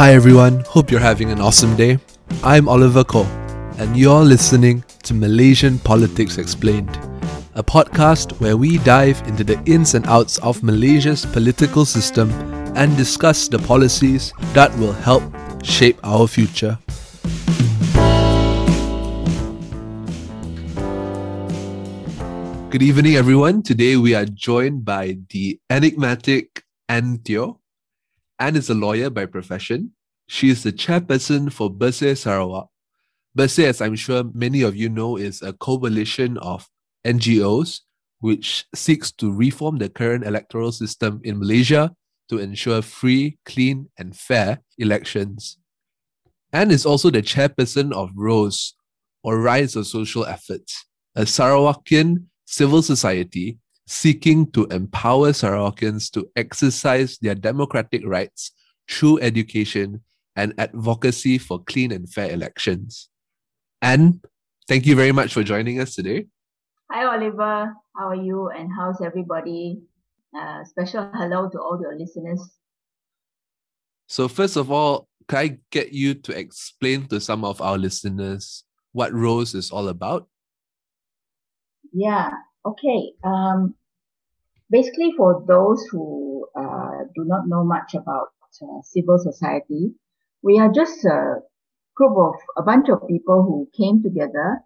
Hi everyone, hope you're having an awesome day. I'm Oliver Koh, and you're listening to Malaysian Politics Explained, a podcast where we dive into the ins and outs of Malaysia's political system and discuss the policies that will help shape our future. Good evening, everyone. Today we are joined by the enigmatic Ann Ann is a lawyer by profession. She is the chairperson for Bersih Sarawak. Bersih, as I'm sure many of you know, is a coalition of NGOs which seeks to reform the current electoral system in Malaysia to ensure free, clean, and fair elections. Ann is also the chairperson of ROSE, or Rise of Social Efforts, a Sarawakian civil society seeking to empower Sarawakians to exercise their democratic rights through education and advocacy for clean and fair elections. Ann, thank you very much for joining us today. Hi, Oliver. How are you? And how's everybody? Uh, special hello to all your listeners. So, first of all, can I get you to explain to some of our listeners what Rose is all about? Yeah. Okay. Um, basically, for those who uh, do not know much about uh, civil society, we are just a group of a bunch of people who came together.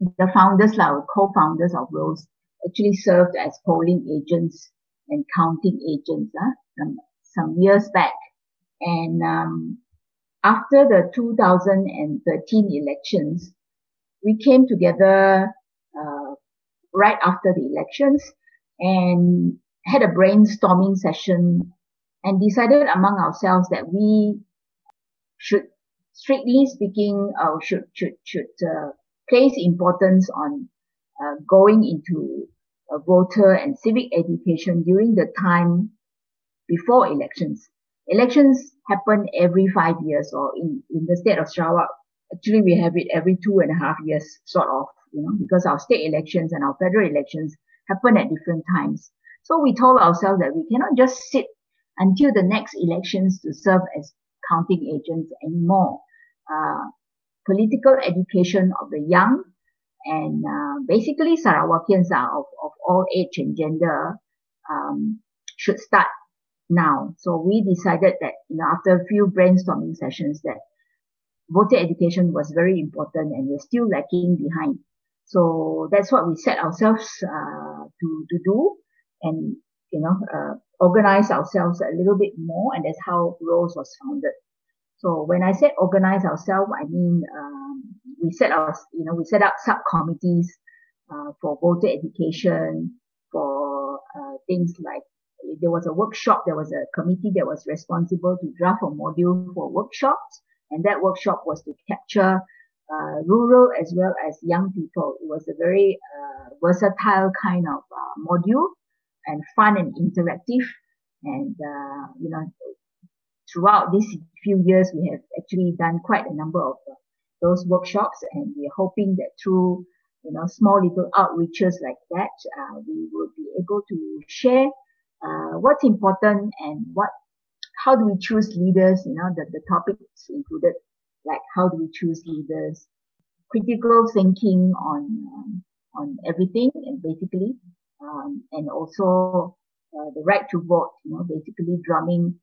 The founders, like co-founders of Rose, actually served as polling agents and counting agents uh, some, some years back. And um, after the 2013 elections, we came together uh, right after the elections and had a brainstorming session and decided among ourselves that we should, strictly speaking, uh, should should should uh, place importance on uh, going into voter and civic education during the time before elections. Elections happen every five years, or in in the state of Sarawak, actually we have it every two and a half years, sort of you know, because our state elections and our federal elections happen at different times. So we told ourselves that we cannot just sit until the next elections to serve as counting agents anymore. Uh, political education of the young and uh, basically Sarawakians are of, of all age and gender um, should start now. So we decided that you know after a few brainstorming sessions that voter education was very important and we're still lacking behind. So that's what we set ourselves uh, to to do, and you know uh, organize ourselves a little bit more, and that's how Rose was founded. So when I said organize ourselves, I mean um, we set our you know we set up subcommittees uh, for voter education, for uh, things like there was a workshop, there was a committee that was responsible to draft a module for workshops, and that workshop was to capture uh, rural as well as young people. It was a very uh, versatile kind of uh, module and fun and interactive. And, uh, you know, throughout these few years, we have actually done quite a number of uh, those workshops and we're hoping that through, you know, small little outreaches like that, uh, we will be able to share what's important and what how do we choose leaders, you know, the, the topics included like how do we choose leaders, critical thinking on um, on everything and basically, um, and also uh, the right to vote. You know, basically drumming,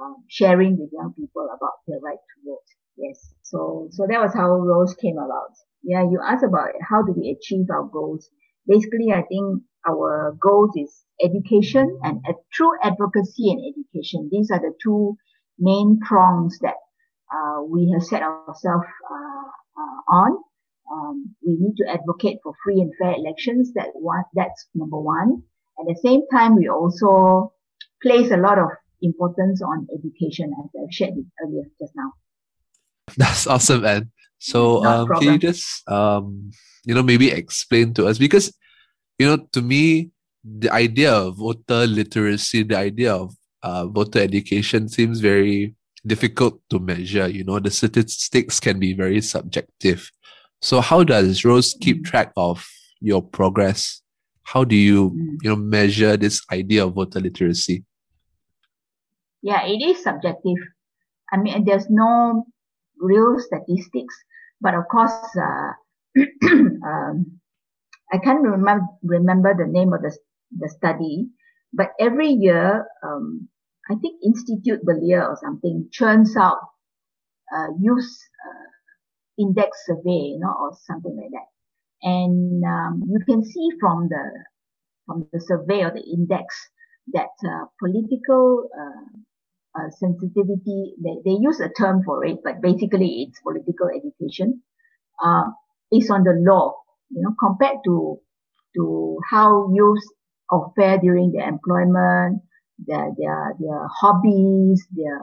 um, sharing with young people about their right to vote. Yes. So so that was how Rose came about. Yeah, you asked about how do we achieve our goals. Basically, I think our goals is education and uh, true advocacy and education. These are the two main prongs that uh, we have set ourselves uh, uh, on. Um, we need to advocate for free and fair elections. That one, that's number one. At the same time, we also place a lot of importance on education, as I've shared earlier just now. That's awesome, Ann. So, um, can you just, um, you know, maybe explain to us because, you know, to me, the idea of voter literacy, the idea of uh, voter education seems very difficult to measure. You know, the statistics can be very subjective. So how does Rose keep mm. track of your progress? How do you, mm. you know, measure this idea of voter literacy? Yeah, it is subjective. I mean, there's no real statistics, but of course, uh, um, I can't remember remember the name of the the study, but every year, um, I think Institute Belia or something churns out uh, youth uh, index survey, you know, or something like that. And um, you can see from the from the survey or the index that uh, political uh, uh, sensitivity, they, they use a term for it, but basically it's political education, uh, is on the law, you know, compared to to how youth are fair during their employment, their their their hobbies, their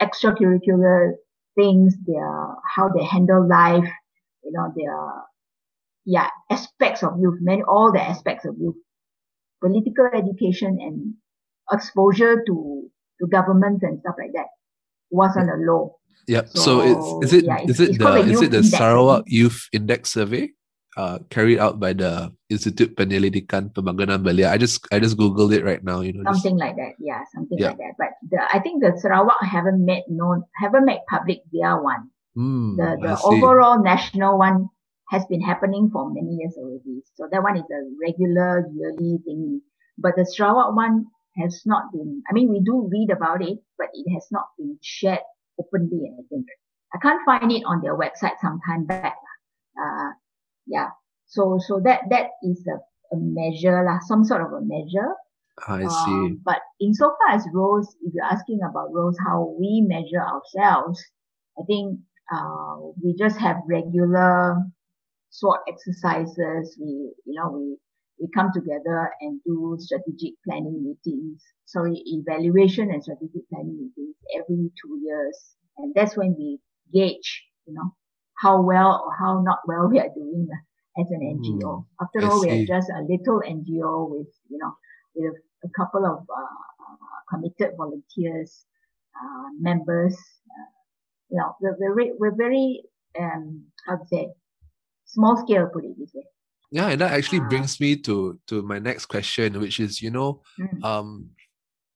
extracurricular things, their how they handle life, you know, their yeah aspects of youth, many all the aspects of youth, political education and exposure to to governments and stuff like that was on a low. Yeah. So, so it's, is it yeah, is it the is it the Sarawak Youth Index Survey? Uh, carried out by the Institute Penyelidikan Pembangunan Belia. I just I just googled it right now. You know, something just, like that. Yeah, something yeah. like that. But the, I think the Sarawak haven't made known, haven't made public their one. Mm, the the overall national one has been happening for many years already. So that one is a regular yearly thing. But the Sarawak one has not been. I mean, we do read about it, but it has not been shared openly. I think I can't find it on their website some time back. Uh, yeah. So, so that, that is a, a measure, lah, some sort of a measure. I see. Um, but insofar as Rose, if you're asking about Rose, how we measure ourselves, I think, uh, we just have regular SWOT exercises. We, you know, we, we come together and do strategic planning meetings, sorry, evaluation and strategic planning meetings every two years. And that's when we gauge, you know, how well or how not well we are doing uh, as an NGO. Mm, After I all, see. we are just a little NGO with, you know, with a couple of uh, committed volunteers, uh, members. Uh, you know, we're very, we're very, um, how to say, small scale, put it this way. Yeah, and that actually uh, brings me to to my next question, which is, you know, mm. um,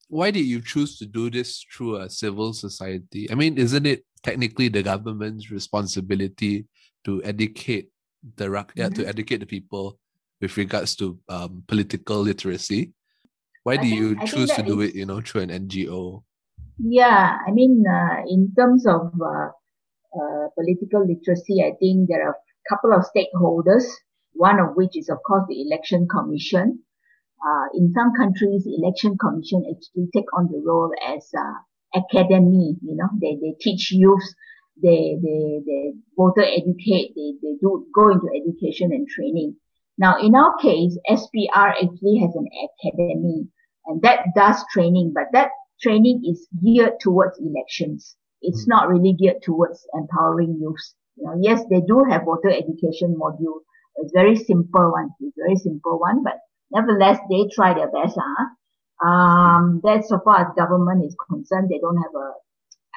why did you choose to do this through a civil society? I mean, isn't it technically the government's responsibility to educate the mm-hmm. to educate the people with regards to um, political literacy? Why do think, you choose to do it, you know, through an NGO? Yeah, I mean, uh, in terms of uh, uh, political literacy, I think there are a couple of stakeholders. One of which is, of course, the election commission uh, in some countries, the election commission actually take on the role as uh, academy. You know, they they teach youth, they they they voter educate, they they do go into education and training. Now, in our case, SPR actually has an academy, and that does training, but that training is geared towards elections. It's mm. not really geared towards empowering youth. You know, yes, they do have voter education module. It's very simple one. It's very simple one, but Nevertheless, they try their best. Huh? Um, that's so far as government is concerned. They don't have a.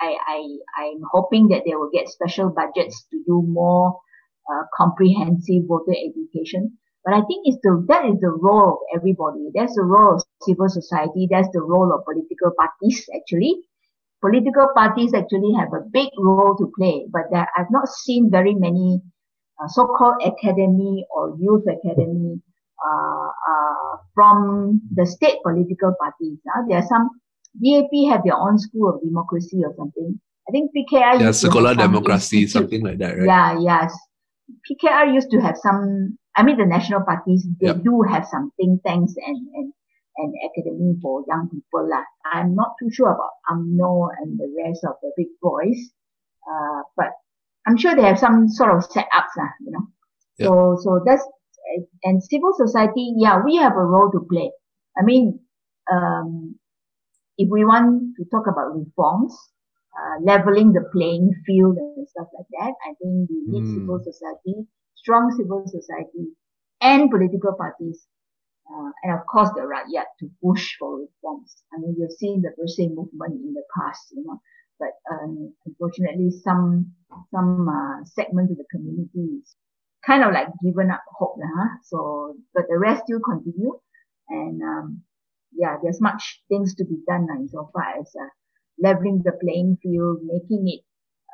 I I I'm hoping that they will get special budgets to do more uh, comprehensive voter education. But I think it's the that is the role of everybody. That's the role of civil society. That's the role of political parties. Actually, political parties actually have a big role to play. But there, I've not seen very many uh, so-called academy or youth academy uh, uh, from the state political parties. Uh. There are some, DAP have their own school of democracy or something. I think PKR yeah, sekolah democracy, something like that, right? Yeah, yes. PKR used to have some, I mean, the national parties, they yep. do have some think tanks and, and, and academy for young people. Lah. I'm not too sure about UMNO and the rest of the big boys, uh, but I'm sure they have some sort of setups, lah, you know. Yep. So, so that's and civil society, yeah, we have a role to play. I mean, um, if we want to talk about reforms, uh, leveling the playing field and stuff like that, I think we need mm. civil society, strong civil society, and political parties, uh, and of course the right yet to push for reforms. I mean, you've seen the Bersih movement in the past, you know, but um, unfortunately, some some uh, segments of the community kind of like given up hope, huh? So, but the rest still continue. And, um, yeah, there's much things to be done uh, so far as, uh, leveling the playing field, making it,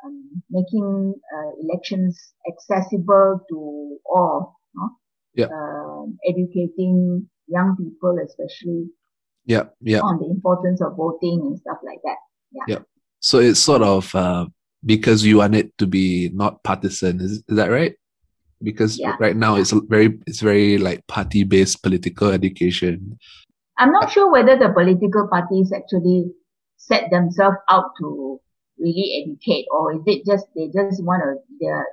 um, making uh, elections accessible to all, no? Yeah. Um, educating young people, especially Yeah, yeah. on the importance of voting and stuff like that. Yeah. Yeah. So it's sort of uh, because you want it to be not partisan. Is, is that right? Because Yeah. right now it's very it's very like party based political education. I'm not sure whether the political parties actually set themselves out to really educate, or is it just they just want to the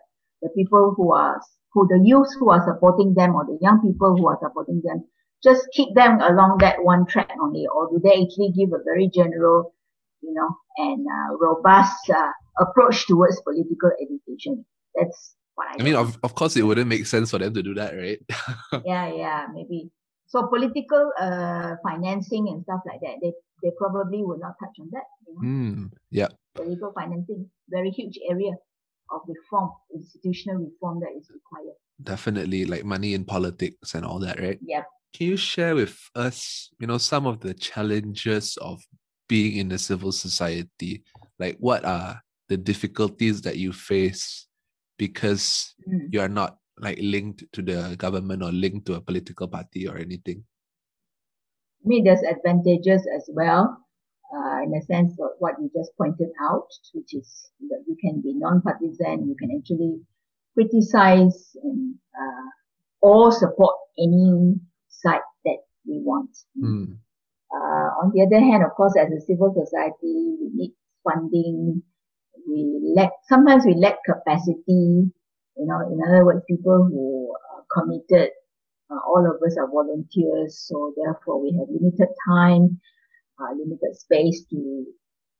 the people who are who the youth who are supporting them or the young people who are supporting them just keep them along that one track only, or do they actually give a very general, you know, and uh, robust uh, approach towards political education? That's what I, I mean, of, of course, it wouldn't make sense for them to do that, right? yeah, yeah, maybe. So political uh, financing and stuff like that, they, they probably will not touch on that. You know? Hmm. yeah. Political financing, very huge area of reform, institutional reform that is required. Definitely, like money in politics and all that, right? Yeah. Can you share with us, you know, some of the challenges of being in a civil society? Like, what are the difficulties that you face because Mm. you are not like linked to the government or linked to a political party or anything? I mean, there's advantages as well, uh, in the sense of what you just pointed out, which is that you can be non-partisan, you can actually criticize and uh, or support any side that we want. Hmm. Uh, on the other hand, of course, as a civil society, we need funding. We lack, sometimes we lack capacity. You know, in other words, people who are committed, uh, all of us are volunteers. So therefore we have limited time, uh, limited space to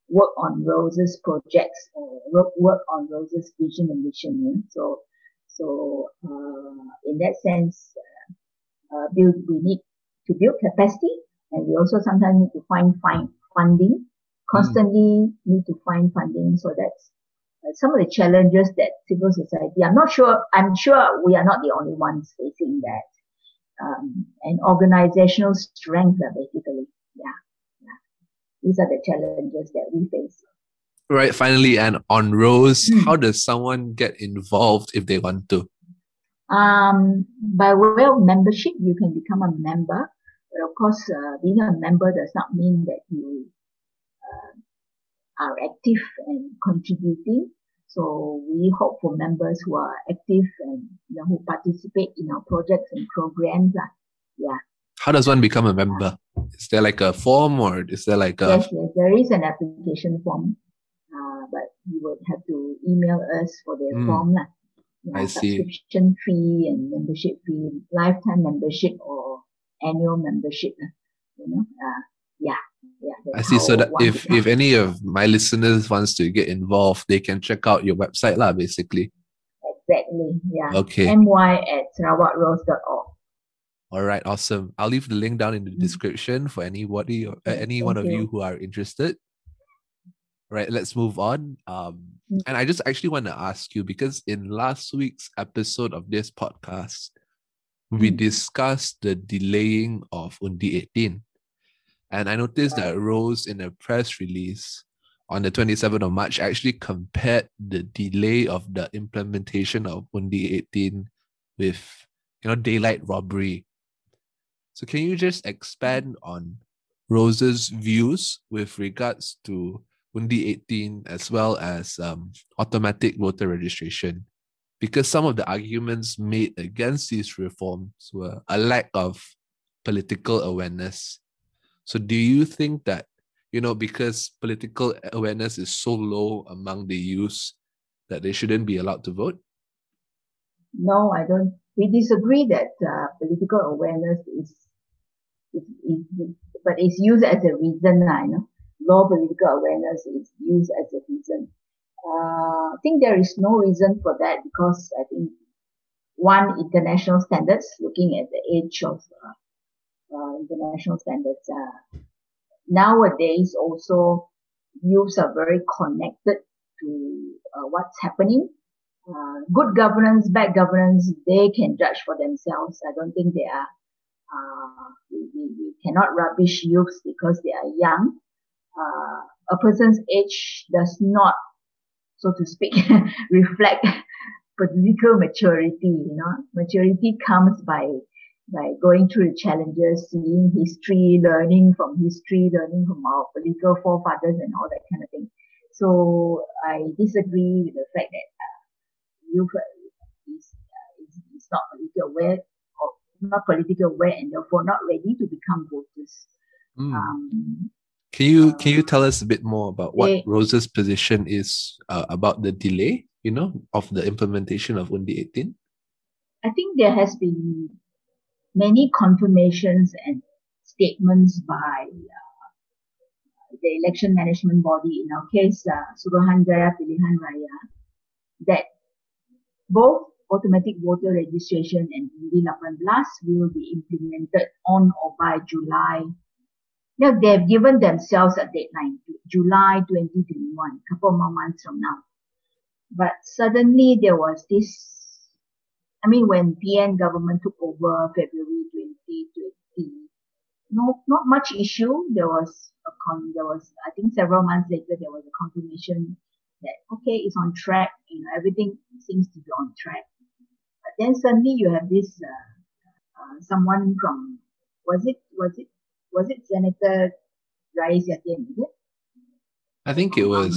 work on Rose's projects or work, work on Rose's vision and mission. So, so, uh, in that sense, uh, uh, build, we need to build capacity and we also sometimes need to find, find funding, constantly need to find funding. So that's uh, some of the challenges that civil society, I'm not sure, I'm sure we are not the only ones facing that. Um, and organizational strength, uh, basically. Yeah. Yeah. These are the challenges that we face. Right. Finally, and on Rose, Hmm. how does someone get involved if they want to? Um, by way of membership, you can become a member. But of course, uh, being a member does not mean that you are active and contributing. So we hope for members who are active and you know, who participate in our projects and programs. Uh. Yeah. How does one become a member? Is there like a form or is there like a Yes, yes, there is an application form. Uh, but you would have to email us for the Mm. form. lah. Yeah, I see. Subscription fee and membership fee, lifetime membership or annual membership. You know, uh, yeah. I see. So that if if any of my listeners wants to get involved, they can check out your website lah, basically. exactly, yeah. Okay. My at sarawakrose.org. All right, awesome. I'll leave the link down in the Mm. description for anybody uh, any one of you you. who are interested. Right, let's move on. Um, Mm. and I just actually want to ask you because in last week's episode of this podcast, we Mm. discussed the delaying of Undi 18. And I noticed that Rose in a press release on the 27th of March actually compared the delay of the implementation of Undi 18 with you know daylight robbery. So can you just expand on Rose's views with regards to Undi 18 as well as um, automatic voter registration? Because some of the arguments made against these reforms were a lack of political awareness. So do you think that, you know, because political awareness is so low among the youth, that they shouldn't be allowed to vote? No, I don't. We disagree that uh, political awareness is, is, is, but it's used as a reason, you know. Low political awareness is used as a reason. Uh, I think there is no reason for that because I think one international standards, looking at the age of uh, international standards, uh, nowadays also youths are very connected to uh, what's happening uh, good governance, bad governance, they can judge for themselves. I don't think they are, uh, we, we, we cannot rubbish youths because they are young. Uh, a person's age does not, so to speak, reflect political maturity. You know, maturity comes by by going through the challenges, seeing history, learning from history, learning from our political forefathers, and all that kind of thing. So I disagree with the fact that uh, youth is, uh, is, is not politically aware or not politically aware and therefore not ready to become voters. Mm. Um, can you can you tell us a bit more about what they, Rose's position is uh, about the delay, you know, of the implementation of Undi 18? I think there has been many confirmations and statements by uh, the election management body, in our case, uh, Suruhanjaya Pilihan Raya, that both automatic voter registration and Undi 18 will be implemented on or by July now they've given themselves a deadline, July 2021, a couple more months from now. But suddenly there was this, I mean, when PN government took over February 2020, no, not much issue. There was a con, there was, I think several months later, there was a confirmation that, okay, it's on track, you know, everything seems to be on track. But then suddenly you have this, uh, uh, someone from, was it, was it was it Senator Rais Yatim? Is it? I think it was.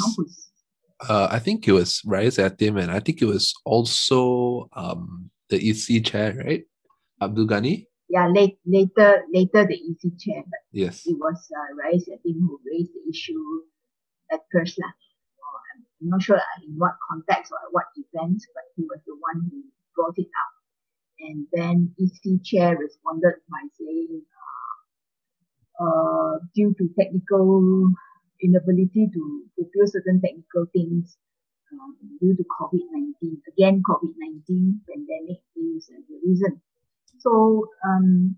Uh, I think it was Rais Yatim, and I think it was also um, the EC chair, right? Abdul Ghani. Yeah, late, later, later the EC chair, but yes, it was uh, Rais Yatim who raised the issue at first, lah. I'm not sure in what context or what event, but he was the one who brought it up. And then EC chair responded by saying, uh, due to technical inability to fulfill certain technical things due to COVID-19. Again, COVID-19 pandemic is the reason. So, um,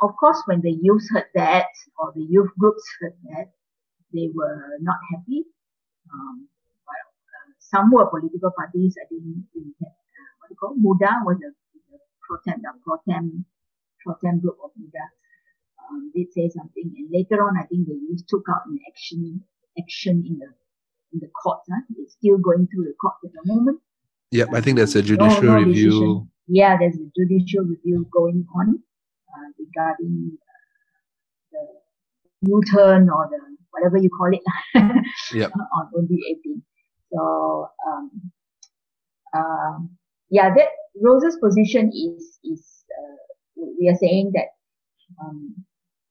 of course, when the youth heard that, or the youth groups heard that, they were not happy. Um, well, uh, some were political parties. I think uh, what do you call Muda was a, a pro tem, pro tem group of Muda um, did say something, and later on, I think the youth took out an action action in the in the court. Huh? It's still going through the court at the moment. Yep, I think there's a judicial no, no review. Decision. Yeah, there's a judicial review going on uh, regarding uh, the U-turn or the whatever you call it yep. on Undi 18. So um, um, yeah, that Rose's position is is uh, we are saying that um,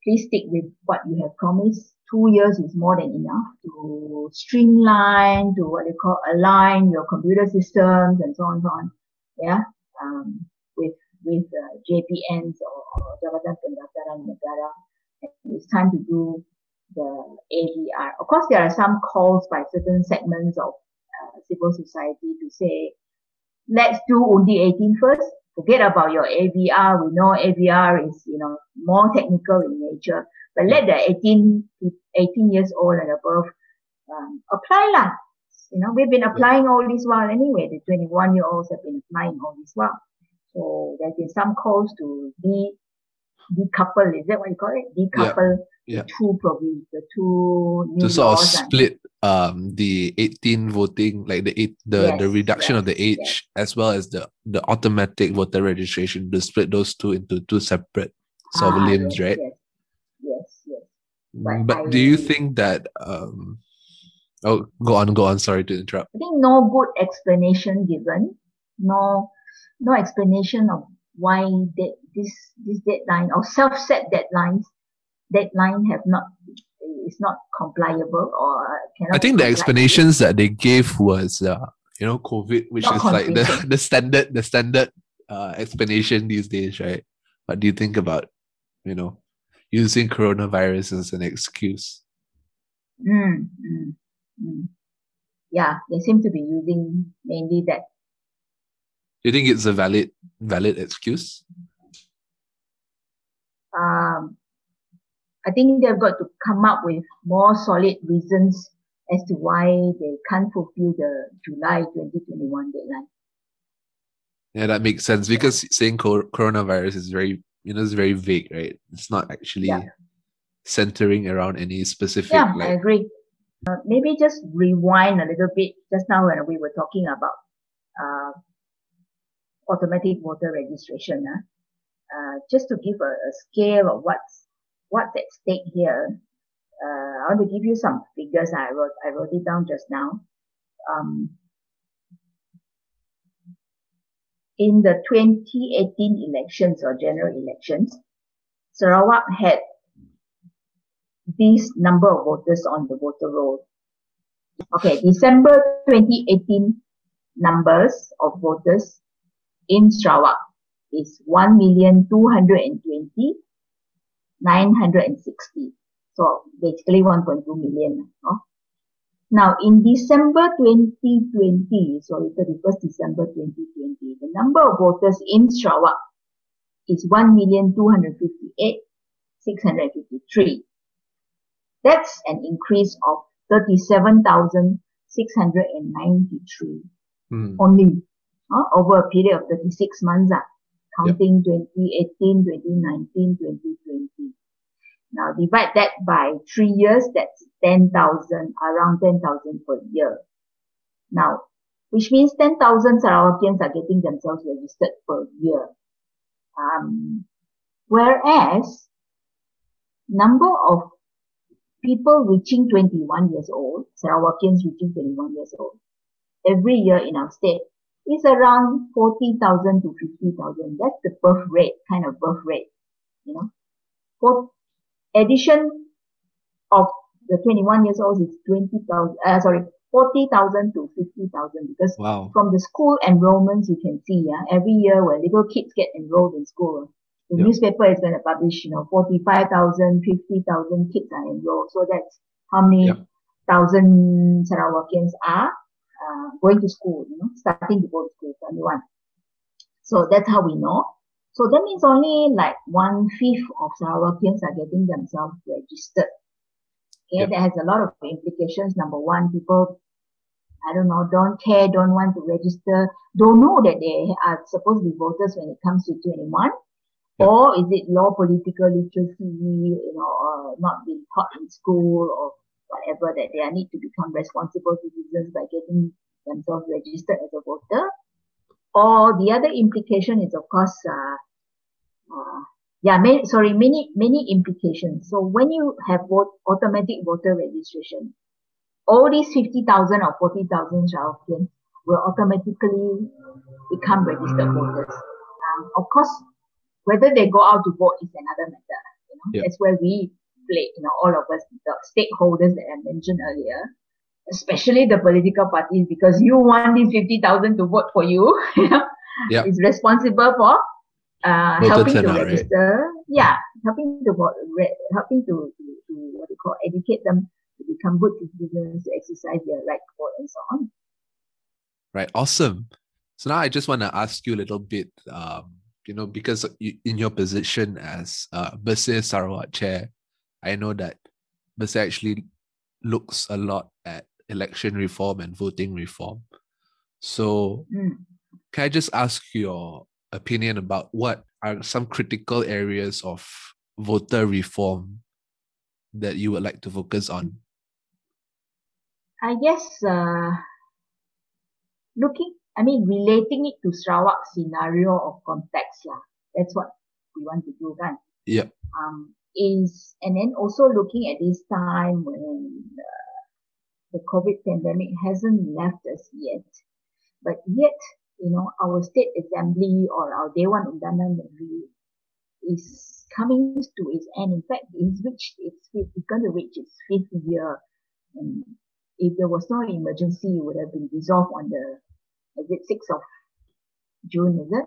please stick with what you have promised. Two years is more than enough to streamline, to what they call align your computer systems and so on and so on. Yeah. Um, with, with uh, JPNs or, or Jabatan Pendaftaran Negara. It's time to do the AVR. Of course, there are some calls by certain segments of uh, civil society to say, let's do Undi 18 first forget about your AVR. We know AVR is, you know, more technical in nature, but let the 18, 18 years old and above, um, apply lah. You know, we've been applying all this while anyway. The 21 year olds have been applying all this while. So there's been some calls to de decouple. Is that what you call it? Decouple yeah. the two probably the two new to sort of split um the 18 voting like the eight the yes, the reduction yes, of the age yes. as well as the the automatic voter registration to split those two into two separate sort of ah, limbs right yes yes, yes. Mm, but, but do you think that um oh go on go on sorry to interrupt i think no good explanation given no no explanation of why that this this deadline or self-set deadlines deadline have not is not compliable or cannot. I think the explanations that they gave was uh, you know COVID, which not is like the, the standard the standard uh, explanation these days, right? What do you think about you know using coronavirus as an excuse? Mm, mm, mm. Yeah, they seem to be using mainly that. Do you think it's a valid valid excuse? Um, I think they've got to come up with more solid reasons as to why they can't fulfill the July 2021 deadline. Yeah, that makes sense because saying coronavirus is very, you know, it's very vague, right? It's not actually, yeah. centering around any specific. Yeah, like, I agree. Uh, maybe just rewind a little bit. Just now when we were talking about uh, automatic voter registration, uh, uh, just to give a, a, scale of what's what's at stake here. Uh, I want to give you some figures. I wrote I wrote it down just now. Um, in the 2018 elections or general elections, Sarawak had this number of voters on the voter roll. Okay, December 2018 numbers of voters in Sarawak is 1,220,960. So basically 1.2 million. No? Now in December 2020, so 31st December 2020, the number of voters in Sarawak is 1,258,653. That's an increase of 37,693 mm. only uh, over a period of 36 months, uh, counting yep. 2018, 2019, 2020. Now divide that by three years, that's 10,000, around 10,000 per year. Now, which means 10,000 Sarawakians are getting themselves registered per year. Um, whereas, number of people reaching 21 years old, Sarawakians reaching 21 years old, every year in our state is around 40,000 to 50,000. That's the birth rate, kind of birth rate, you know. For addition of the 21 years old is 20,000, uh, sorry, 40,000 to 50,000 because wow. from the school enrollments you can see, yeah, every year when little kids get enrolled in school, the yep. newspaper is going to publish, you know, 45,000, 50,000 kids are enrolled. So that's how many yep. thousand Sarawakians are uh, going to school, you know, starting to go to school, 21. So that's how we know. So that means only like one fifth of Sarawakians are getting themselves registered. Okay, yep. that has a lot of implications. Number one, people, I don't know, don't care, don't want to register, don't know that they are supposed to be voters when it comes to 21. Yep. Or is it low political literacy, you know, or not being taught in school or whatever that they need to become responsible citizens by getting themselves registered as a voter? Or the other implication is, of course, uh, uh, yeah, many, sorry, many, many implications. So when you have vote, automatic voter registration, all these 50,000 or 40,000 Sarawakians will automatically become registered voters. Um, of course, whether they go out to vote is another matter. You know, yep. that's where we play. You know, all of us, the stakeholders that I mentioned earlier, especially the political parties, because you want these fifty thousand to vote for you. You yep. is responsible for uh, helping to register. Right? Yeah, helping to vote, re- helping to, to, to what you call educate them to become good citizens, to exercise their right to vote, and so on. Right. Awesome. So now I just want to ask you a little bit. Um, you know, because in your position as uh, Bersih Sarawak chair, I know that Bersih actually looks a lot at election reform and voting reform. So, mm. can I just ask your opinion about what are some critical areas of voter reform that you would like to focus on? I guess uh, looking I mean, relating it to Sarawak scenario or context yeah, That's what we want to do, kan? Yeah. Um, is and then also looking at this time when uh, the COVID pandemic hasn't left us yet, but yet you know our state assembly or our Dewan Undangan is coming to its end. In fact, it's reached its fifth, it's going to reach its fifth year. And if there was no emergency, it would have been dissolved on the is it 6th of June, is it?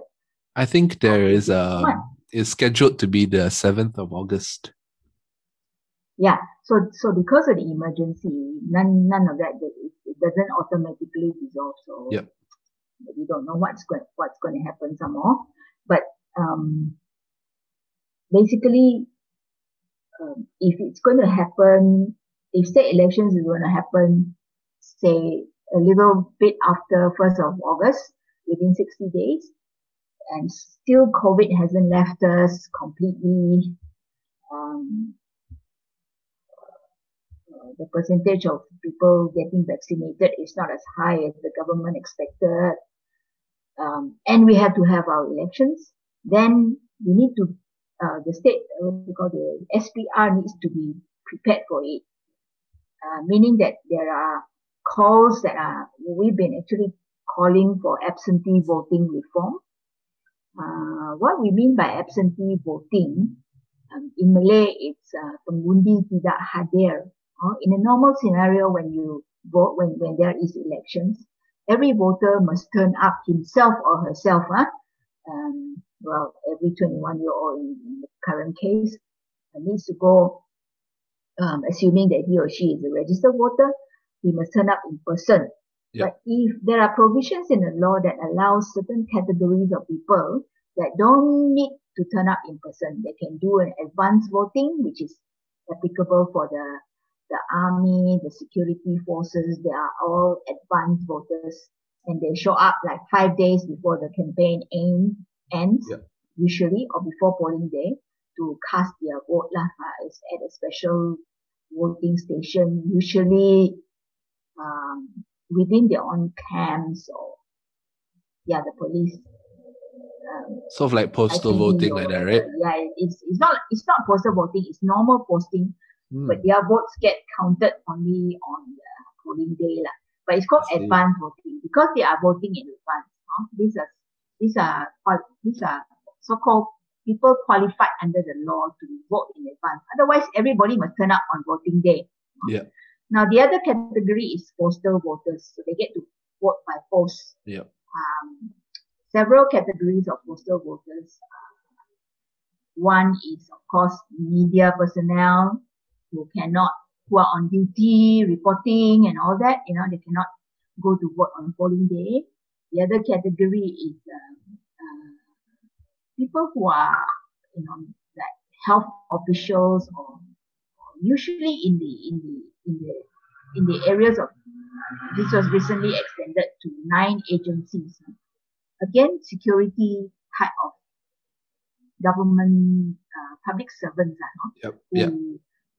I think there is a is scheduled to be the 7th of August. Yeah, so so because of the emergency, none none of that it, it doesn't automatically dissolve. So yep. we don't know what's going what's going to happen some more. But um, basically, um, if it's going to happen, if state elections is going to happen, say a little bit after 1st of August, within 60 days. And still COVID hasn't left us completely. Um, the percentage of people getting vaccinated is not as high as the government expected. Um, and we have to have our elections. Then we need to, uh, the state, what we call the SPR needs to be prepared for it. Uh, meaning that there are calls that are, we've been actually calling for absentee voting reform. Uh, what we mean by absentee voting, um, in Malay, it's uh, pengundi tidak hadir. Uh, in a normal scenario, when you vote, when, when there is elections, every voter must turn up himself or herself. Um, well, every 21 year old in, in the current case uh, needs to go, um, assuming that he or she is a registered voter, he must turn up in person. Yep. But if there are provisions in the law that allow certain categories of people that don't need to turn up in person, they can do an advance voting, which is applicable for the the army, the security forces, they are all advanced voters and they show up like five days before the campaign end, ends, yep. usually, or before polling day to cast their vote lah, uh, at a special voting station, usually um, within their own camps or yeah, the police. Um, sort of like postal voting like that, right? Yeah, it's it's not it's not postal voting. It's normal posting, mm. but their votes get counted only on the polling day, lah. But it's called advance voting because they are voting in advance. Huh? These are these are these are so-called people qualified under the law to vote in advance. Otherwise, everybody must turn up on voting day. Yeah. Now, the other category is postal voters. So they get to vote by post. Yeah. Um, several categories of postal voters. One is, of course, media personnel who cannot, who are on duty, reporting and all that. You know, they cannot go to vote on polling day. The other category is um, uh, people who are, you know, like health officials or usually in the in the in the in the areas of this was recently extended to nine agencies. Again, security type of government uh, public servants uh, yep. who, yep.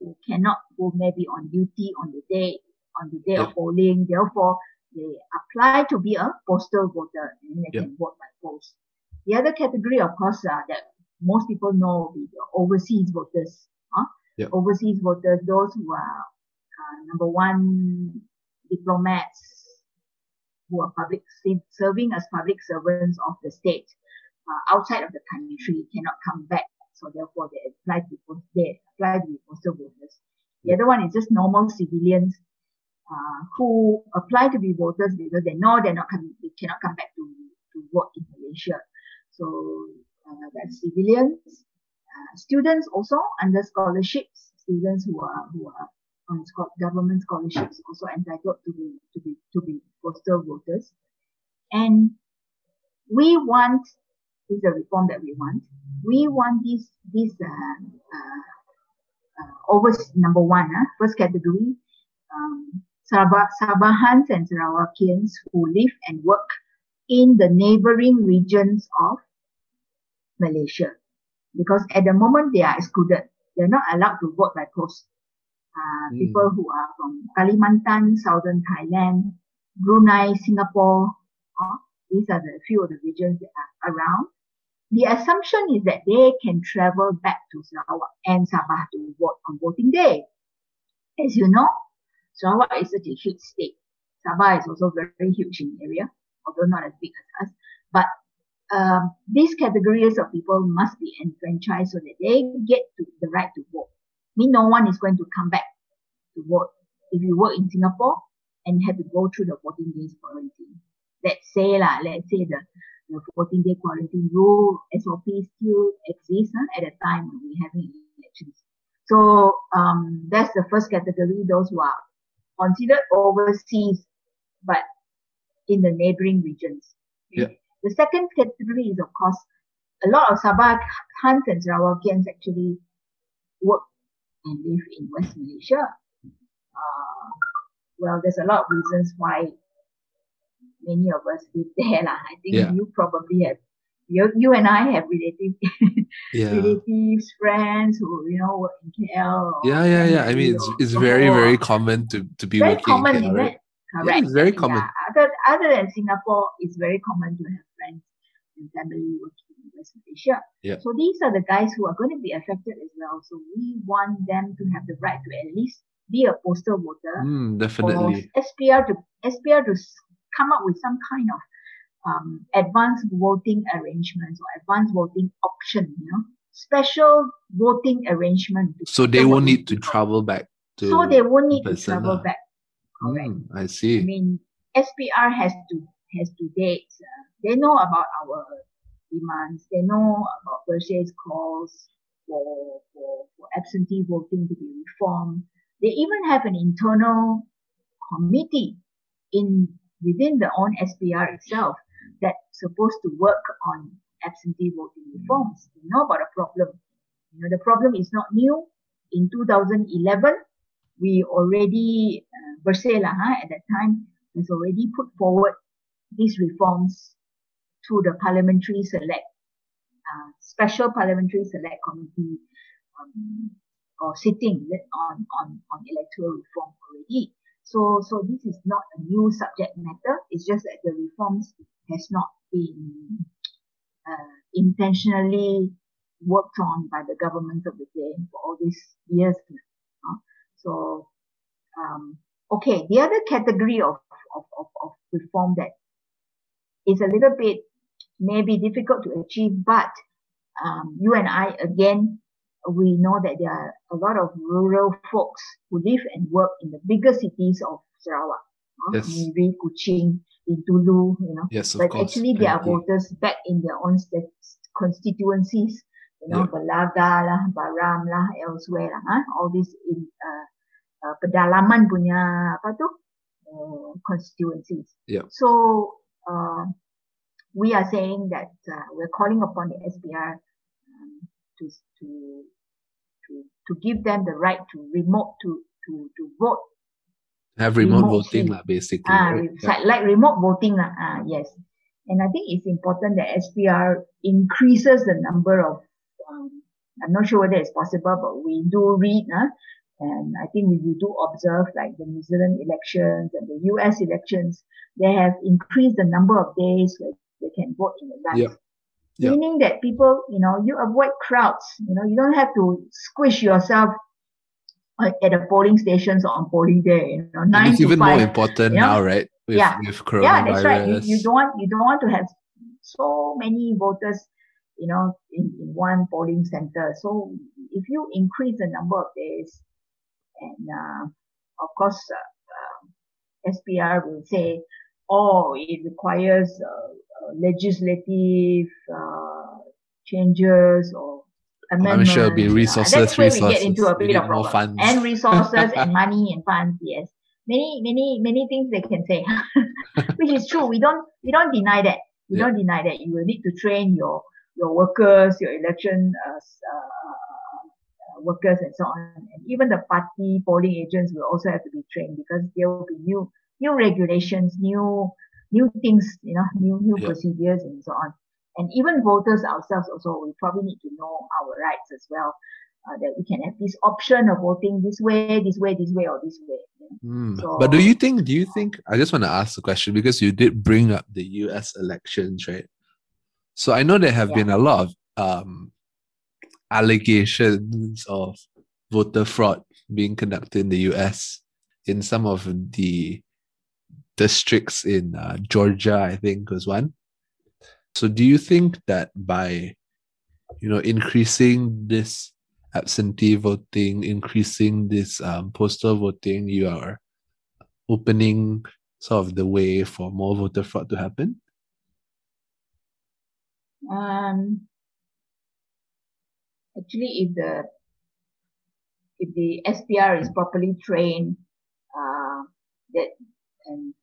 who cannot who may be on duty on the day on the day yep. of polling. Therefore, they apply to be a postal voter and they can vote by post. The other category, of course, uh, that most people know the overseas voters. Huh? Overseas voters, those who are uh, number one, diplomats who are public serving as public servants of the state uh, outside of the country cannot come back. So therefore, they apply to be they apply to postal voters. The other one is just normal civilians uh, who apply to be voters because they know they're not coming, they cannot come back to, to vote in Malaysia. So uh, that's civilians, uh, students also under scholarships, students who are who are on government scholarships also entitled to be to be to be postal voters. And we want this is a reform that we want. We want this this uh, uh, uh, number one, uh, first category, um, Sabah, Sabahans and Sarawakians who live and work in the neighboring regions of Malaysia. Because at the moment they are excluded. They're not allowed to vote by post uh, mm. people who are from Kalimantan, southern Thailand, Brunei, Singapore. Uh, these are the few of the regions that are around. The assumption is that they can travel back to Sarawak and Sabah to vote on voting day. As you know, Sarawak is such a huge state. Sabah is also very, very huge in area, although not as big as us. But um, these categories of people must be enfranchised so that they get to the right to vote mean no one is going to come back to work If you work in Singapore and you have to go through the 14 days quarantine. Let's say lah, let's say the, the 14 day quarantine rule SOP still exists huh, at the time when we're having elections. So um, that's the first category, those who are considered overseas, but in the neighboring regions. Yeah. The second category is, of course, a lot of Sabah Hans and Sarawakians actually work and live in West Malaysia. Uh, well, there's a lot of reasons why many of us live there. Lah. I think yeah. you probably have you, you and I have relative, Yeah. relatives, friends who you know work in KL. Yeah, yeah, yeah. I mean, it's, it's very, very common to, to be very working common, in KL, isn't right? it? Correct. it's very Yeah, common. Other other than Singapore, it's very common to have friends and family working in West Malaysia. Yeah. So these are the guys who are going to be affected as well. So we want them to have the right to at least be a postal voter Mm, definitely. SPR to SPR to come up with some kind of um, advanced voting arrangements or advanced voting option, you know, special voting arrangement. So they won't need to travel back to. So they won't need to person travel back. Correct. Mm, I see. I mean, SPR has to has to date. Uh, they know about our demands. They know about Bersih calls for, for for absentee voting to be reformed. They even have an internal committee in within the own SPR itself that's supposed to work on absentee voting reforms. They know about the problem. You know, the problem is not new. In 2011, we already, uh, Bersih lah, huh, at that time, has already put forward these reforms to the parliamentary select, uh, special parliamentary select committee um, or sitting on, on, on electoral reform already. So, so this is not a new subject matter. It's just that the reforms has not been uh, intentionally worked on by the government of the day for all these years. uh, So, um, okay, the other category of, of, of, of reform that is a little bit maybe difficult to achieve, but um, you and I again, we know that there are a lot of rural folks who live and work in the bigger cities of Sarawak, Yes. Miri, Kuching, Bintulu, you know, Yes, of but course. actually they are voters back in their own constituencies, you know, Yeah. Belaga lah, Baram lah, elsewhere lah, huh? all these in uh, uh, pedalaman punya apa tu uh, constituencies. Yeah. So uh, we are saying that uh, we're calling upon the SPR um, to to to to give them the right to remote to to to vote Have remote remote voting, lah, basically. Ah, right? re- like- remote voting lah. Ah, yes. And I think it's important that SPR increases the number of. Um, I'm not sure whether it's possible, but we do read, huh? and I think we do observe like the New Zealand elections and the US elections. They have increased the number of days where they can vote in advance. Yeah. Meaning that people, you know, you avoid crowds. You know, you don't have to squish yourself at the polling stations on polling day. You know, nine it's even five. more important Yeah. now, right? With, Yeah. with Yeah, that's right. You, you don't want you don't want to have so many voters, you know, in, in one polling center. So if you increase the number of days, and uh, of course, uh, uh, SPR will say, oh, it requires uh, legislative uh, changes or I'm amendments. sure it'll be Uh, that's where we get into a bit of problem. funds. And resources and money and funds, yes. Many, many, many things they can say, which is true. We don't, we don't deny that. We Yeah. don't deny that. You will need to train your, your workers, your election, uh, uh, uh, workers and so on. And even the party polling agents will also have to be trained because there will be new, new regulations, new, new things, you know, new, new Yeah. procedures and so on. And even voters ourselves also, we probably need to know our rights as well. Uh, that we can have this option of voting this way, this way, this way, or this way. you know. Hmm. So- but do you think? Do you think? I just want to ask the question because you did bring up the U.S. elections, right? So I know there have Yeah. been a lot of um, allegations of voter fraud being conducted in the U.S. in some of the districts in uh, Georgia. I think was one. So do you think that by you know increasing this absentee voting, increasing this um, postal voting, you are opening sort of the way for more voter fraud to happen? Um, actually, if the if the SPR is properly trained,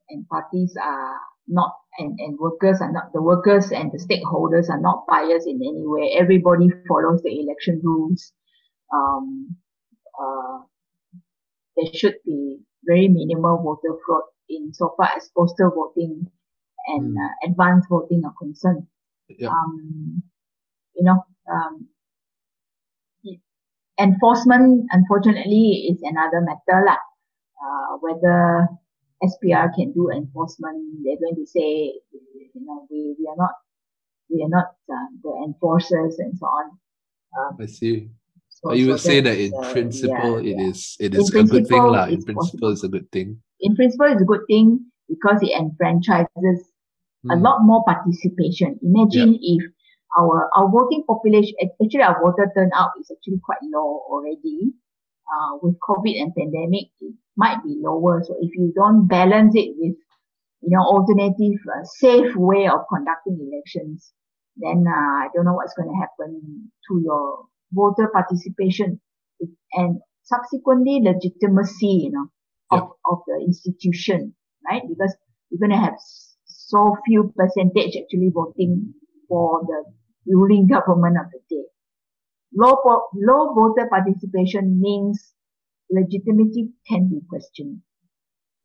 and parties are not and, and workers are not the workers and the stakeholders are not biased in any way. Everybody follows the election rules. Um, uh, there should be very minimal voter fraud in so far as postal voting and Mm. uh, advanced voting are concerned. Yep. Um, you know, um, enforcement, unfortunately, is another matter lah. Uh, whether SPR can do enforcement, they're going to say, you know, we, we are not, we are not uh, the enforcers and so on. Um, I see. so, you so would say that in uh, principle yeah, it yeah. is it In a good thing lah. In principle it's a good thing. In principle, it's a good thing because it enfranchises a Mm. lot more participation. Imagine if our our voting population, actually our voter turnout is actually quite low already. Uh, with COVID and pandemic, it might be lower. So if you don't balance it with, you know, alternative, uh, safe way of conducting elections, then uh, I don't know what's going to happen to your voter participation and subsequently legitimacy, you know, of, of the institution, right? Because you're going to have so few percentage actually voting for the ruling government of the day. Low, low voter participation means legitimacy can be questioned.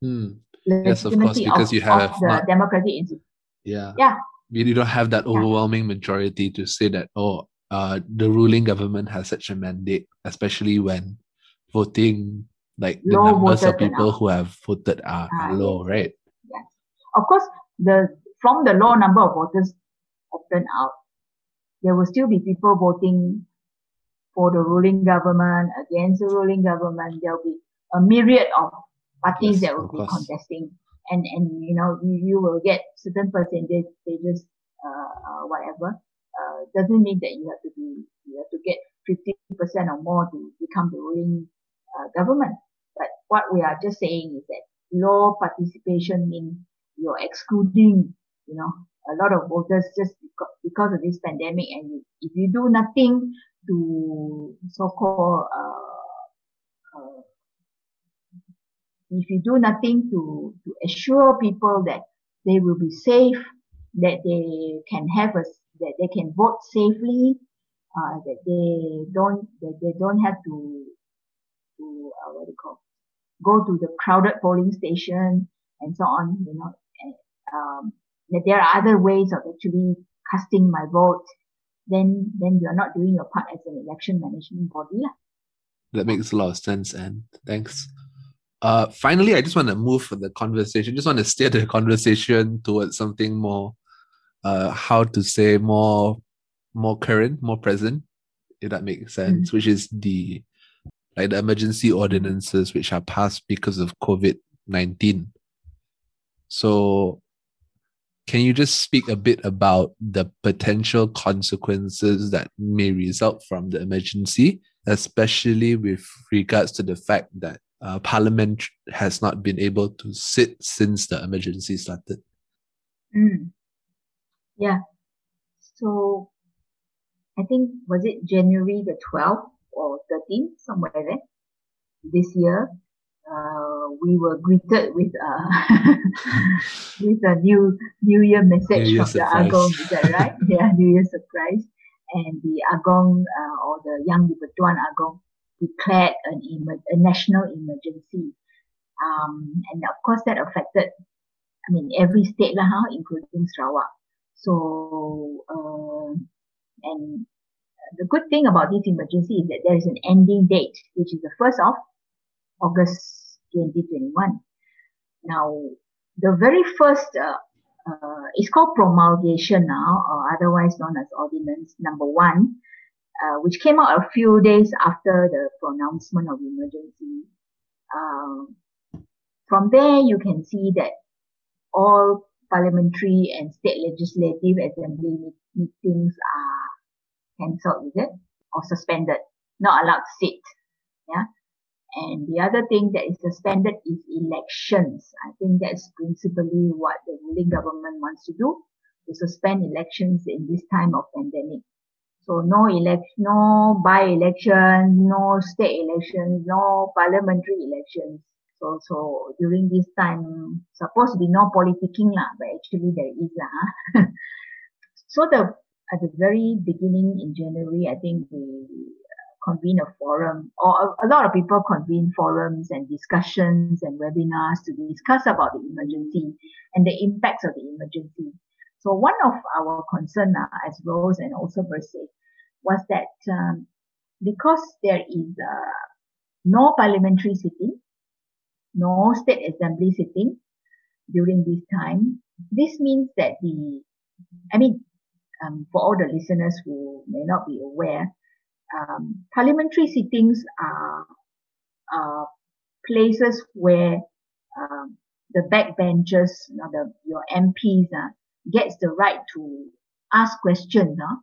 Hmm. Yes, of course, because you have of the not- democratic institution. Yeah. Yeah. You don't have that overwhelming majority to say that, oh, uh, the ruling government has such a mandate, especially when voting, like the Low numbers of people who have voted are, are low, right? Yes. Of course, the from the low number of voters often turnout, there will still be people voting for the ruling government, against the ruling government. There will be a myriad of parties Yes, that will be course. contesting. And, and, you know, you, you will get certain percentages, uh, uh, whatever. Uh, doesn't mean that you have to be, you have to get 50% or more to become the ruling uh, government. But what we are just saying is that low participation means you're excluding, you know, a lot of voters just because, because of this pandemic. And you, if you do nothing to so-called, uh, uh, if you do nothing to, to assure people that they will be safe, that they can have a, that they can vote safely, uh, that they don't, that they don't have to, to, uh, what do you call, go to the crowded polling station and so on, you know, and, um, that there are other ways of actually casting my vote, then, then you're not doing your part as an election management body. lah. That makes a lot of sense, and thanks. Uh, finally, I just want to move the conversation. Just want to steer the conversation towards something more, uh, how to say more, more current, more present, if that makes sense. Which is the like the emergency ordinances which are passed because of COVID nineteen. So, can you just speak a bit about the potential consequences that may result from the emergency, especially with regards to the fact that uh, Parliament has not been able to sit since the emergency started? Mm. Yeah. So I think was it January the 12th or 13th, somewhere there, this year. Uh, we were greeted with uh, with a new New Year message New Year from the. Agong, is that right? yeah, New Year surprise. And the Agong uh, or the Yang Dipertuan Agong declared an emer- a national emergency. Um, and of course that affected I mean, every state lah, huh, including Sarawak. So, uh, and the good thing about this emergency is that there is an ending date, which is the 1st of August 2021. Now, the very first, uh, uh, it's called promulgation now, or otherwise known as Ordinance Number One, uh, which came out a few days after the pronouncement of emergency. Um, from there, you can see that all parliamentary and state legislative assembly meetings are cancelled, is it? Or suspended, not allowed to sit. Yeah. And the other thing that is suspended is elections. I think that's principally what the ruling government wants to do, to suspend elections in this time of pandemic. So no elect, no by-elections, no state elections, no parliamentary elections. So, so during this time, supposed to be no politicking lah, but actually there is lah. so the, at the very beginning in January, I think we convened a forum, or a, a lot of people convene forums and discussions and webinars to discuss about the emergency and the impacts of the emergency. So one of our concern uh, as Rose and also Bersih was that um, because there is uh, no parliamentary sitting, no state assembly sitting during this time, this means that the, I mean, um, for all the listeners who may not be aware, um, parliamentary sittings are, places where um, the backbenchers, you know, the, your MPs, uh, gets the right to ask questions, uh,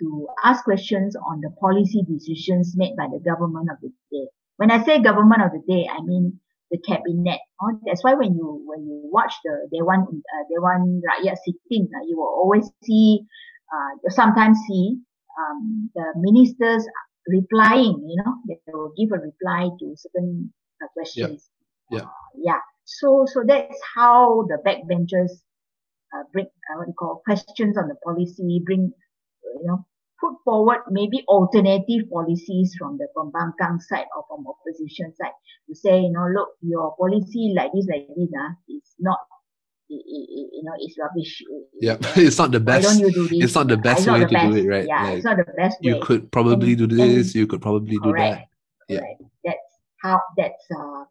to ask questions on the policy decisions made by the government of the day. When I say government of the day, I mean the cabinet. Uh, that's why when you when you watch the Dewan uh, Dewan Rakyat sitting, uh, you will always see, uh, sometimes see um, the ministers replying. You know, they will give a reply to certain uh, questions. Yeah. yeah. Uh, yeah. So so that's how the backbenchers uh, bring uh, what you call questions on the policy, bring you know put forward maybe alternative policies from the pembangkang side or from opposition side to say you know look your policy like this like this uh, is not you know it's rubbish yeah it's not the best Why don't you do this? it's not the best way the to best. do it right yeah Like, it's not the best way you could probably And- do this you could probably do correct, that Yeah. correct. That's how that's uh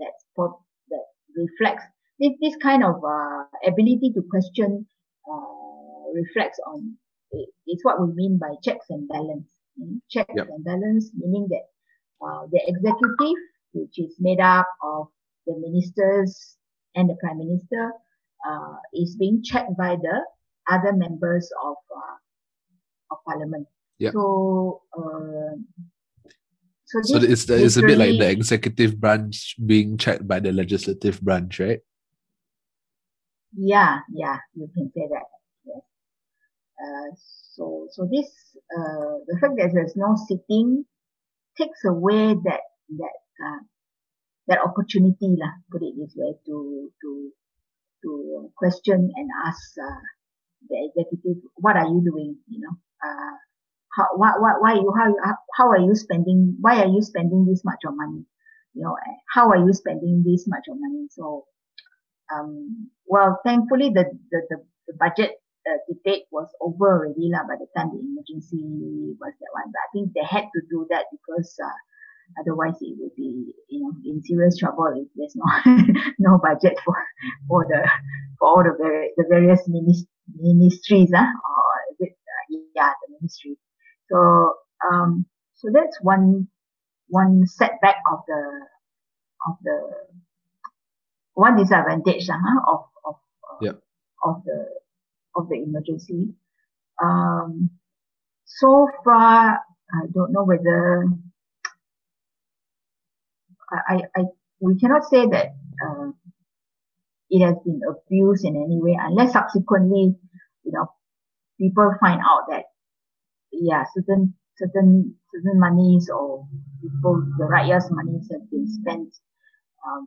that's for that reflects this this kind of uh ability to question uh reflects on it, it's what we mean by checks and balance. mm. Checks Yep. and balance meaning that uh the executive, which is made up of the ministers and the prime minister, uh is being checked by the other members of uh, of parliament. Yep. So uh, so, so it's the, it's a bit like the executive branch being checked by the legislative branch right Yeah, yeah, you can say that. Yes. Uh, so, so this, uh, the fact that there's no sitting takes away that, that, uh, that opportunity, lah, put it this way, to, to, to question and ask, uh, the executive, what are you doing, you know, uh, how, why, why, why you, how, how- are you spending, why are you spending this much of money? You know, uh, how are you spending this much of money? So, um, well, thankfully the, the, the, the budget uh, debate was over already lah by the time the emergency was that one. But I think they had to do that because uh, otherwise it would be, you know, in serious trouble if there's no no budget for for the for all the vari- the various minis- ministries, ah, or is it, uh, yeah, the ministry. So um, so that's one one setback of the of the one disadvantage uh, of of uh, Yep. of the of the emergency. Um, so far, I don't know whether I, I we cannot say that uh, it has been abused in any way unless subsequently, you know, people find out that yeah, certain certain certain monies or people the rakyat's monies have been spent um,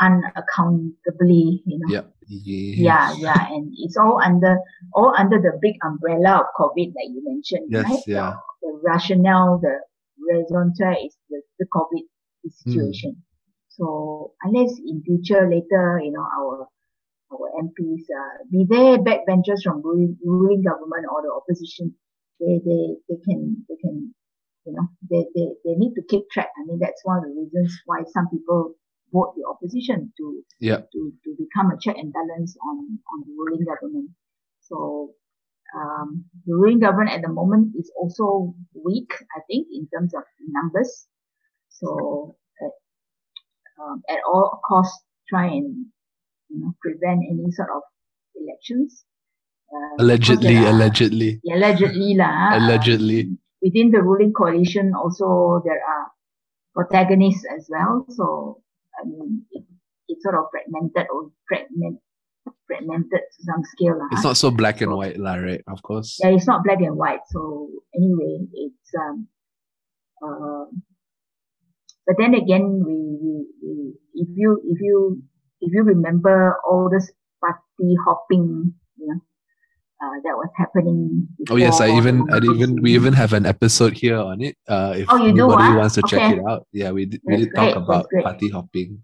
unaccountably, you know. yeah Yeah, yeah, and it's all under all under the big umbrella of COVID, that you mentioned, Yes, right? yeah. The, the rationale, the raison d'être is the, the COVID situation. So unless in future later, you know, our our MPs, uh, be they backbenchers from ruling, ruling government or the opposition, they they they can they can you know they, they they need to keep track. I mean that's one of the reasons why some people vote the opposition to yeah to, to become a check and balance on, on the ruling government. So um, the ruling government at the moment is also weak, I think, in terms of numbers. So at, um, at all costs, try and you know prevent any sort of elections. Uh, allegedly are- allegedly yeah, allegedly lah. ah, allegedly within the ruling coalition also there are protagonists as well. So I mean, it, it's sort of fragmented or fragment, fragmented to some scale. lah, it's not so black and white lah right of course yeah, it's not black and white. So anyway, it's um, uh, but then again, we, we, we if you if you if you remember all this party hopping, you know, uh, that was happening. oh yes i even i even we even have an episode here on it uh if Oh, you do, anybody ah? wants to check it out yeah we did, we did talk about party hopping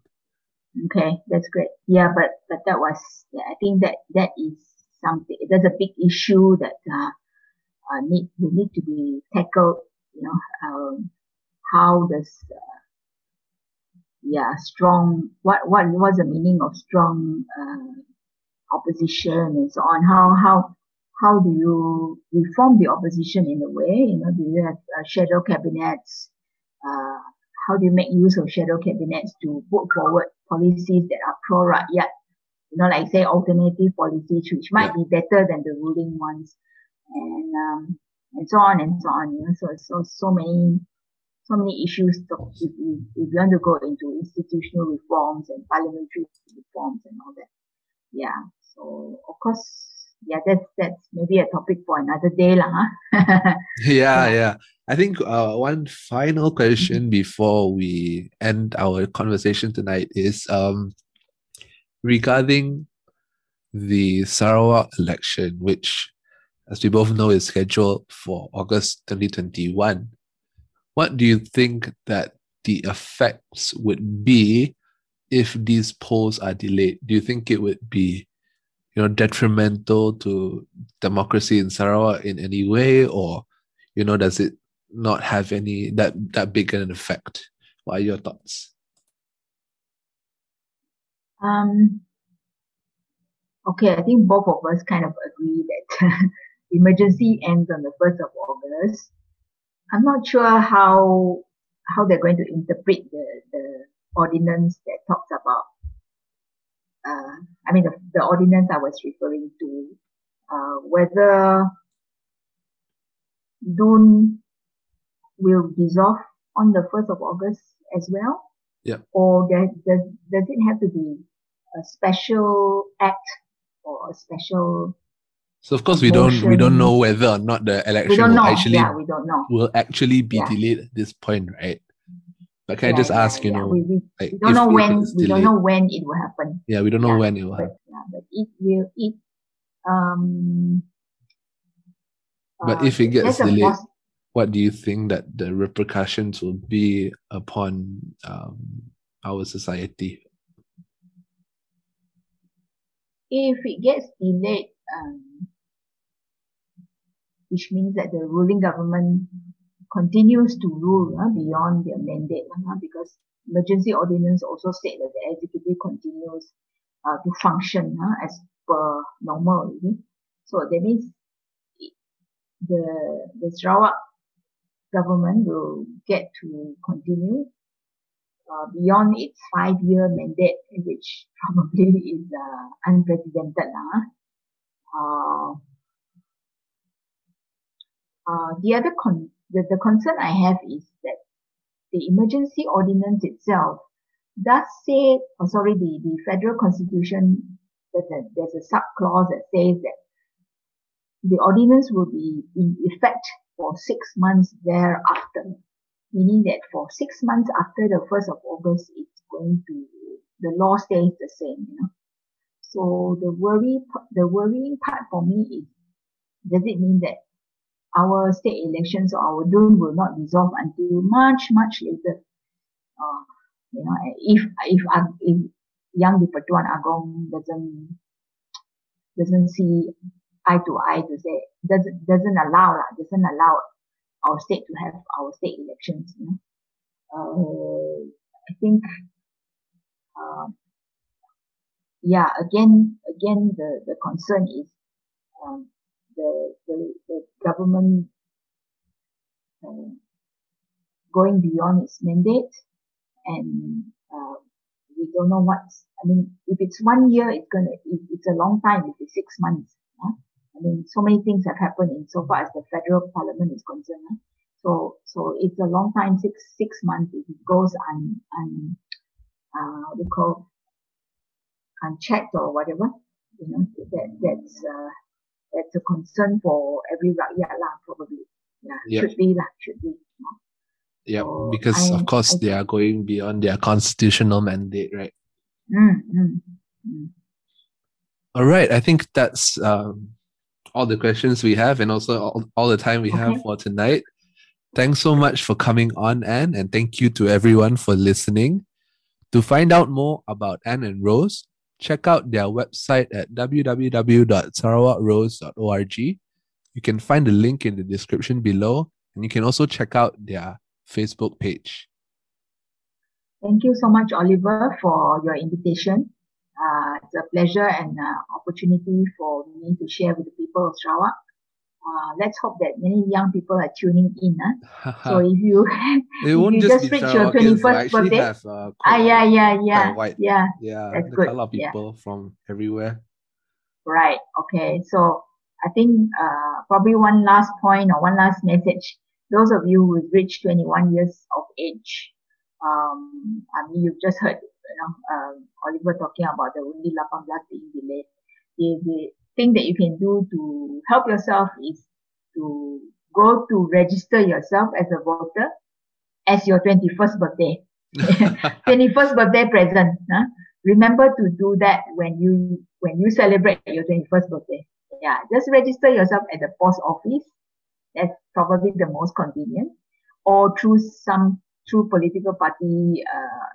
Okay, that's great. Yeah, but but that was yeah, I think that that is something. There's a big issue that uh, uh, need will need to be tackled. You know, um, how does uh, yeah strong what what was the meaning of strong uh, opposition and so on? How how how do you reform the opposition in a way? You know, do you have uh, shadow cabinets? Uh, how do you make use of shadow cabinets to put forward policies that are pro-rakyat? You know, like say alternative policies, which might be better than the ruling ones, and um, and so on and so on. You know, so so so many so many issues. If you if you want to go into institutional reforms and parliamentary reforms and all that, yeah. So of course yeah, that's that's maybe a topic for another day, lah. Huh? yeah, yeah. I think uh, one final question mm-hmm. before we end our conversation tonight is um, regarding the Sarawak election, which, as we both know, is scheduled for August 2021. What do you think that the effects would be if these polls are delayed? Do you think it would be you know detrimental to democracy in Sarawak in any way, or you know does it not have any that that big an effect? What are your thoughts? Um. Okay, I think both of us kind of agree that emergency ends on the first of August. I'm not sure how how they're going to interpret the, the ordinance that talks about uh, I mean, the, the ordinance I was referring to, uh, whether DUN will dissolve on the 1st of August as well? Yeah. Or does, does, does it have to be a special act or a special so of course we don't we don't know whether or not the election will actually yeah, we don't know. will actually be yeah. delayed at this point, right? But can yeah, I just ask, you know, we, we, like we don't know when we don't know when it will happen. Yeah, we don't know when it will but, happen. Yeah, but it will it um but uh, if it gets delayed, poss- what do you think that the repercussions will be upon um, our society? If it gets delayed, um, which means that the ruling government continues to rule uh, beyond their mandate uh, because emergency ordinance also state that the executive continues uh, to function uh, as per normal. Okay? So that means the the Sarawak government will get to continue uh, beyond its five-year mandate, which probably is uh, unprecedented. Uh, uh, Uh, the other con- the, the concern I have is that the emergency ordinance itself does say, oh sorry, the, the federal constitution, there's a, there's a sub clause that says that the ordinance will be in effect for six months thereafter, meaning that for six months after the 1st of August, it's going to, the law stays the same, you know. So the worry, the worrying part for me is, does it mean that our state elections or our DUN will not dissolve until much, much later. Uh, you know, if, if, if Yang di-Pertuan Agong doesn't, doesn't see eye to eye to say, doesn't, doesn't allow, doesn't allow our state to have our state elections, you know. Uh, I think, uh, yeah, again, again, the, the concern is, um, the, the, the government uh, going beyond its mandate and uh, we don't know what's, I mean, if it's one year, it's gonna, it, it's a long time, if it's six months. Huh? I mean, so many things have happened in so far as the federal parliament is concerned. Huh? So, so it's a long time, six, six months, if it goes un, un, uh, what call, unchecked or whatever, you know, that, that's, uh, that's a concern for every rakyat lah, probably. Yeah, yep. should be lah, should be. Yeah, so because I, of course I, they are going beyond their constitutional mandate, right? Mm, mm, mm. All right, I think that's um, all the questions we have, and also all, all the time we okay. have for tonight. Thanks so much for coming on, Ann, and thank you to everyone for listening. To find out more about Ann and Rose, check out their website at www.sarawakrose.org. You can find the link in the description below, and you can also check out their Facebook page. Thank you so much, Oliver, for your invitation. Uh, it's a pleasure and uh, opportunity for me to share with the people of Sarawak. Uh, let's hope that many young people are tuning in. Huh? so if you, it won't if you just, just reach your 21st we birthday. Have, uh, Ah, yeah, yeah, yeah, wide- yeah. yeah. That's good, a lot of yeah. people from everywhere. Right. Okay. So I think uh, probably one last point or one last message. Those of you who reached 21 years of age, um, I mean, you've just heard, you know, um, Oliver talking about the Undi 18 being delayed. The, the thing that you can do to help yourself is to go to register yourself as a voter as your 21st birthday. 21st birthday present. Huh? Remember to do that when you when you celebrate your 21st birthday. Yeah, just register yourself at the post office. That's probably the most convenient, or through some through political party uh,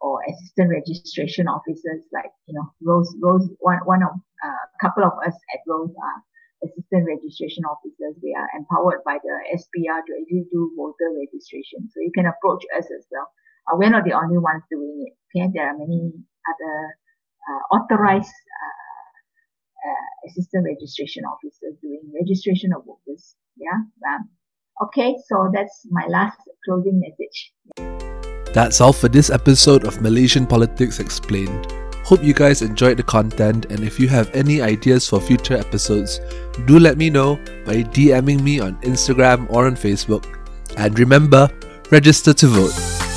or assistant registration officers like you know Rose Rose one one of a uh, couple of us at Rose are assistant registration officers. We are empowered by the SPR to actually do voter registration. So you can approach us as well. Uh, we're not the only ones doing it. Okay, there are many other uh, authorized uh, uh, assistant registration officers doing registration of voters. Yeah. Um, okay, so that's my last closing message. That's all for this episode of Malaysian Politics Explained. Hope you guys enjoyed the content, and if you have any ideas for future episodes, do let me know by DMing me on Instagram or on Facebook. And remember, register to vote.